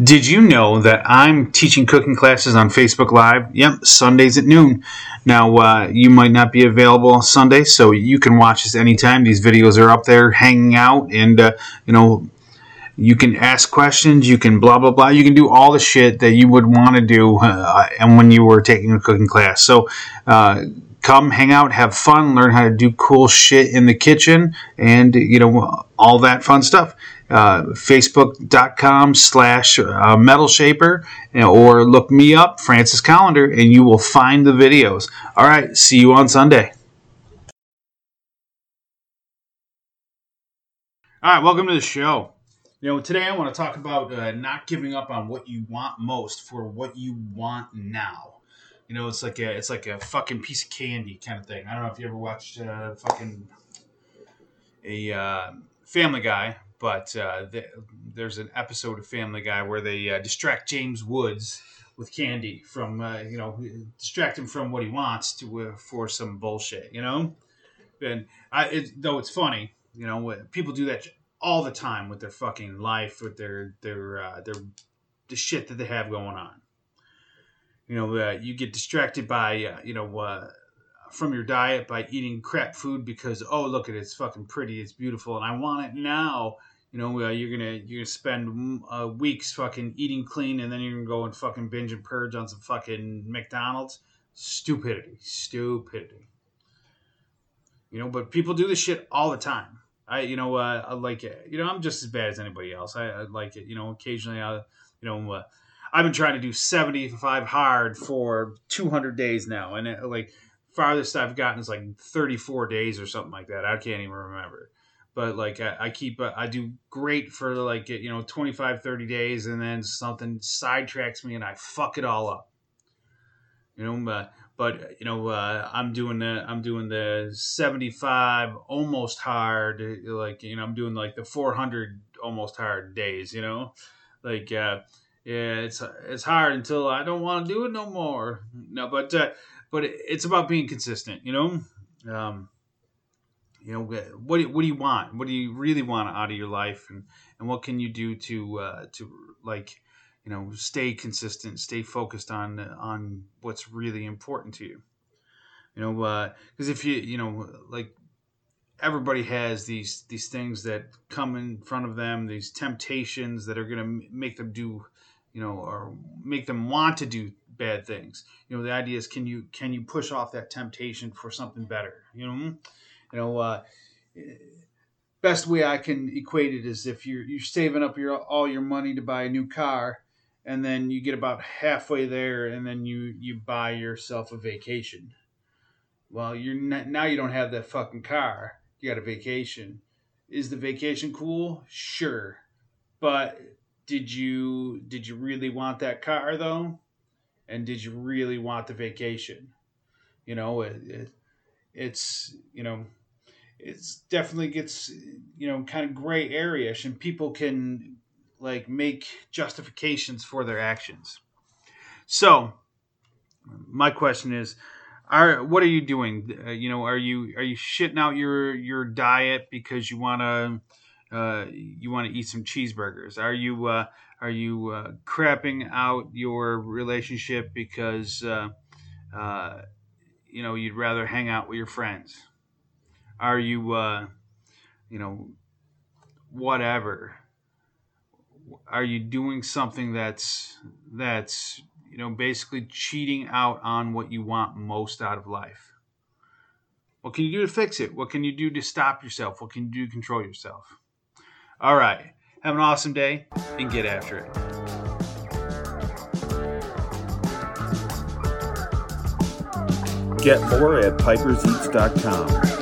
Did you know that I'm teaching cooking classes on Facebook Live? Yep, Sundays at noon. Now, uh, you might not be available on Sunday, so you can watch us anytime. These videos are up there hanging out, and, uh, you know, you can ask questions, you can blah, blah, blah. You can do all the shit that you would want to do uh, and when you were taking a cooking class. So, uh, come hang out, have fun, learn how to do cool shit in the kitchen, and, you know, all that fun stuff uh, facebook.com slash uh, metal shaper or look me up francis collender and you will find the videos. All right see you on sunday. All right welcome to the show. You know today i want to talk about uh, not giving up on what you want most for what you want now. You know it's like a it's like a fucking piece of candy kind of thing. I don't know if you ever watched uh, fucking a uh, family guy but uh, the, there's an episode of Family Guy where they uh, distract James Woods with candy from uh, you know distract him from what he wants to uh, for some bullshit, you know. And I, it, though it's funny, you know, people do that all the time with their fucking life, with their their uh, their the shit that they have going on. You know, uh, you get distracted by you know from your diet by eating crap food because oh look at it, it's fucking pretty, it's beautiful, and I want it now you know, uh, you're gonna you're gonna spend uh, weeks fucking eating clean, and then you're gonna go and fucking binge and purge on some fucking McDonald's. Stupidity, stupidity. You know, but people do this shit all the time. I, you know, uh, I like it. You know, I'm just as bad as anybody else. I, I like it. You know, occasionally I, you know, uh, I've been trying to do 75 hard for 200 days now, and it, like farthest I've gotten is like 34 days or something like that. I can't even remember but like I, I keep uh, I do great for like you know 25 30 days and then something sidetracks me and I fuck it all up. You know but, but you know uh, I'm doing the I'm doing the 75 almost hard like you know I'm doing like the 400 almost hard days you know? Like uh, yeah it's it's hard until I don't want to do it no more. No but uh, but it's about being consistent you know? Um, you know what do, what do you want? What do you really want out of your life? And and what can you do to uh, to like you know stay consistent stay focused on on what's really important to you? You know because uh, if you you know like everybody has these these things that come in front of them these temptations that are going to make them do you know or make them want to do bad things. You know the idea is can you can you push off that temptation for something better? You know you know, uh, best way I can equate it is if you're you're saving up your all your money to buy a new car, and then you get about halfway there, and then you you buy yourself a vacation. Well, you're not, now you don't have that fucking car. You got a vacation. Is the vacation cool? Sure, but did you did you really want that car though? And did you really want the vacation? You know, it, it it's you know it's definitely gets you know kind of gray area-ish and people can like make justifications for their actions. So my question is are what are you doing? Uh, you know are you are you shitting out your your diet because you want to uh, you want to eat some cheeseburgers? Are you uh, are you uh, crapping out your relationship because uh, uh, you know you'd rather hang out with your friends are you, uh, you know, whatever? Are you doing something that's that's you know basically cheating out on what you want most out of life? What can you do to fix it? What can you do to stop yourself? What can you do to control yourself? All right. Have an awesome day and get after it. Get more at piperseats.com.